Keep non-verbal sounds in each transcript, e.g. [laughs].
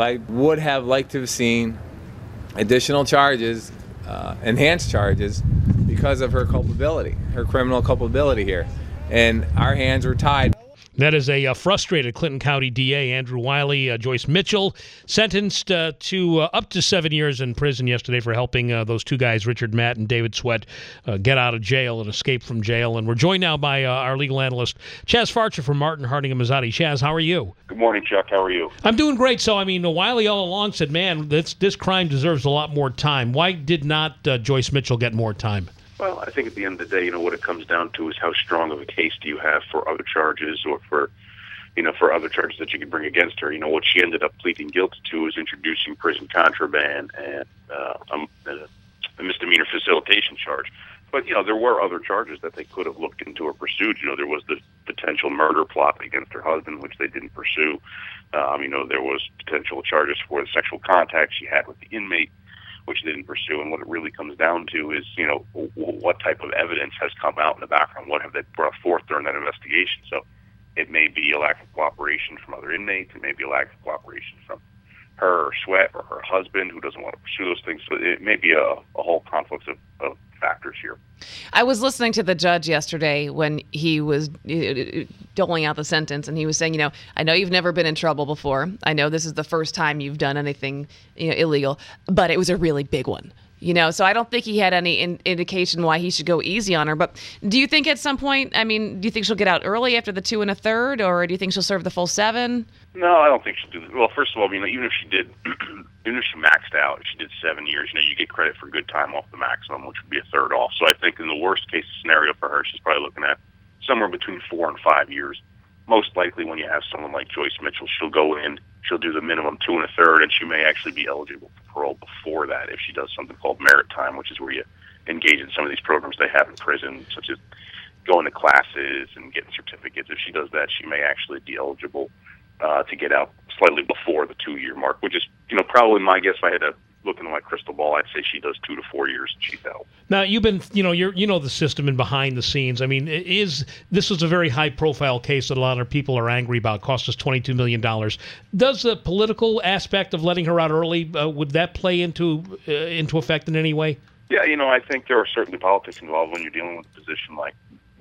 I would have liked to have seen additional charges, uh, enhanced charges, because of her culpability, her criminal culpability here. And our hands were tied. That is a uh, frustrated Clinton County DA, Andrew Wylie. Uh, Joyce Mitchell sentenced uh, to uh, up to seven years in prison yesterday for helping uh, those two guys, Richard Matt and David Sweat, uh, get out of jail and escape from jail. And we're joined now by our legal analyst, Chaz Farcher from Martin Harding and Mazzotti. Chaz, how are you? Good morning, Chuck. How are you? I'm doing great. So, I mean, Wylie all along said, man, this, this crime deserves a lot more time. Why did not Joyce Mitchell get more time? Well, I think at the end of the day, you know, what it comes down to is how strong of a case do you have for other charges or for, you know, for other charges that you can bring against her. You know, what she ended up pleading guilty to is introducing prison contraband and uh, um, a misdemeanor facilitation charge. But you know, there were other charges that they could have looked into or pursued. You know, there was the potential murder plot against her husband, which they didn't pursue. Um, you know, there was potential charges for the sexual contact she had with the inmate which they didn't pursue. And what it really comes down to is, you know, what type of evidence has come out in the background? What have they brought forth during that investigation? So it may be a lack of cooperation from other inmates. It may be a lack of cooperation from her or Sweat or her husband who doesn't want to pursue those things. So it may be a, a whole conflict of, of factors here. I was listening to the judge yesterday when he was uh, doling out the sentence, and he was saying, you know, I know you've never been in trouble before. I know this is the first time you've done anything you know, illegal, but it was a really big one. You know, so I don't think he had any in- indication why he should go easy on her. But do you think at some point, I mean, do you think she'll get out early after the two and a third, or do you think she'll serve the full seven? No, I don't think she'll do that. Well, first of all, you know, even if she did, [clears throat] even if she maxed out, she did seven years. You know, you get credit for good time off the maximum, which would be a third off. So I think in the worst case scenario for her, she's probably looking at somewhere between four and five years. Most likely, when you have someone like Joyce Mitchell, she'll go in she'll do the minimum two and a third, and she may actually be eligible for parole before that if she does something called merit time, which is where you engage in some of these programs they have in prison, such as going to classes and getting certificates. If she does that, she may actually be eligible uh, to get out slightly before the two year mark, which is, you know, probably my guess. If I had to looking at my crystal ball, I'd say she does two to four years and she's out. Now you've been, you know, you're, you know, the system and behind the scenes. I mean, is this is a very high profile case that a lot of people are angry about. Cost us twenty two million dollars. Does the political aspect of letting her out early uh, would that play into uh, into effect in any way? Yeah, you know, I think there are certainly politics involved when you're dealing with a position like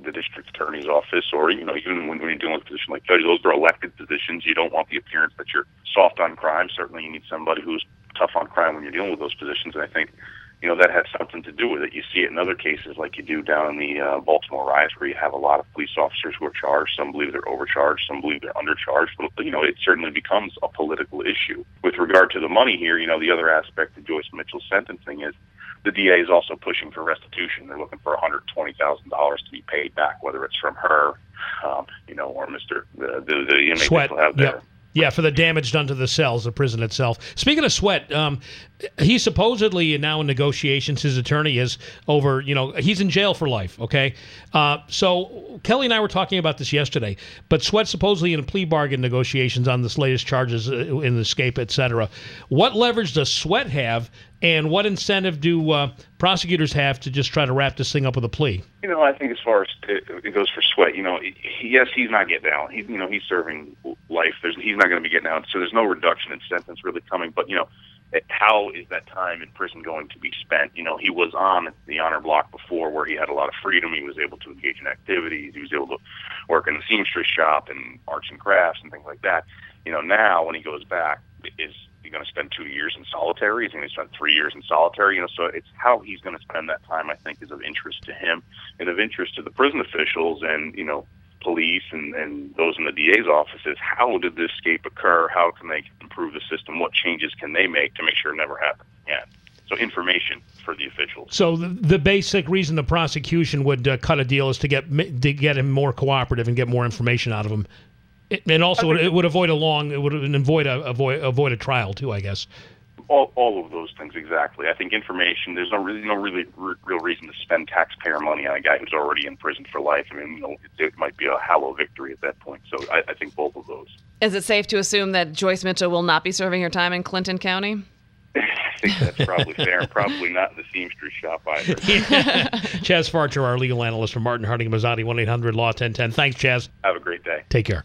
the district attorney's office, or you know, even when, when you're dealing with a position like judge. Those are elected positions. You don't want the appearance that you're soft on crime. Certainly, you need somebody who's tough on crime when you're dealing with those positions. And I think, you know, that has something to do with it. You see it in other cases, like you do down in the uh, Baltimore riots, where you have a lot of police officers who are charged. Some believe they're overcharged. Some believe they're undercharged. But you know, it certainly becomes a political issue. With regard to the money here, you know, the other aspect of Joyce Mitchell's sentencing is the DA is also pushing for restitution. They're looking for $120,000 to be paid back, whether it's from her, um, you know, or Mr. the the, the inmate Sweat. out there. Yep. Yeah, for the damage done to the cells, the prison itself. Speaking of Sweat, um, he's supposedly now in negotiations. His attorney is over. You know, he's in jail for life. Okay, uh, so Kelly and I were talking about this yesterday. But Sweat supposedly in plea bargain negotiations on this latest charges uh, in the escape, etc. What leverage does Sweat have, and what incentive do uh, prosecutors have to just try to wrap this thing up with a plea? You know, I think as far as it goes for Sweat, you know, yes, he's not getting out. He, you know, he's serving life. There's, he's not going to be getting out, so there's no reduction in sentence really coming. But you know, how is that time in prison going to be spent? You know, he was on the honor block before where he had a lot of freedom. He was able to engage in activities. He was able to work in the seamstress shop and arts and crafts and things like that. You know, now when he goes back, is he going to spend two years in solitary? Is he going to spend three years in solitary? You know, so it's how he's going to spend that time. I think is of interest to him and of interest to the prison officials and you know police and, and those in the DA's offices. How did this escape occur? How can they improve the system? What changes can they make to make sure it never happens again? So information for the officials. So the, the basic reason the prosecution would uh, cut a deal is to get to get him more cooperative and get more information out of him and also it would avoid a long it would avoid a avoid avoid a trial too i guess all, all of those things exactly i think information there's no really no really r- real reason to spend taxpayer money on a guy who's already in prison for life i mean you know, it, it might be a hollow victory at that point so I, I think both of those is it safe to assume that joyce mitchell will not be serving her time in clinton county [laughs] I think that's probably fair, and probably not in the seamstress shop either. [laughs] yeah. Chaz Farcher, our legal analyst from Martin Harding Mazzotti, 1 800 Law 1010. Thanks, Chaz. Have a great day. Take care.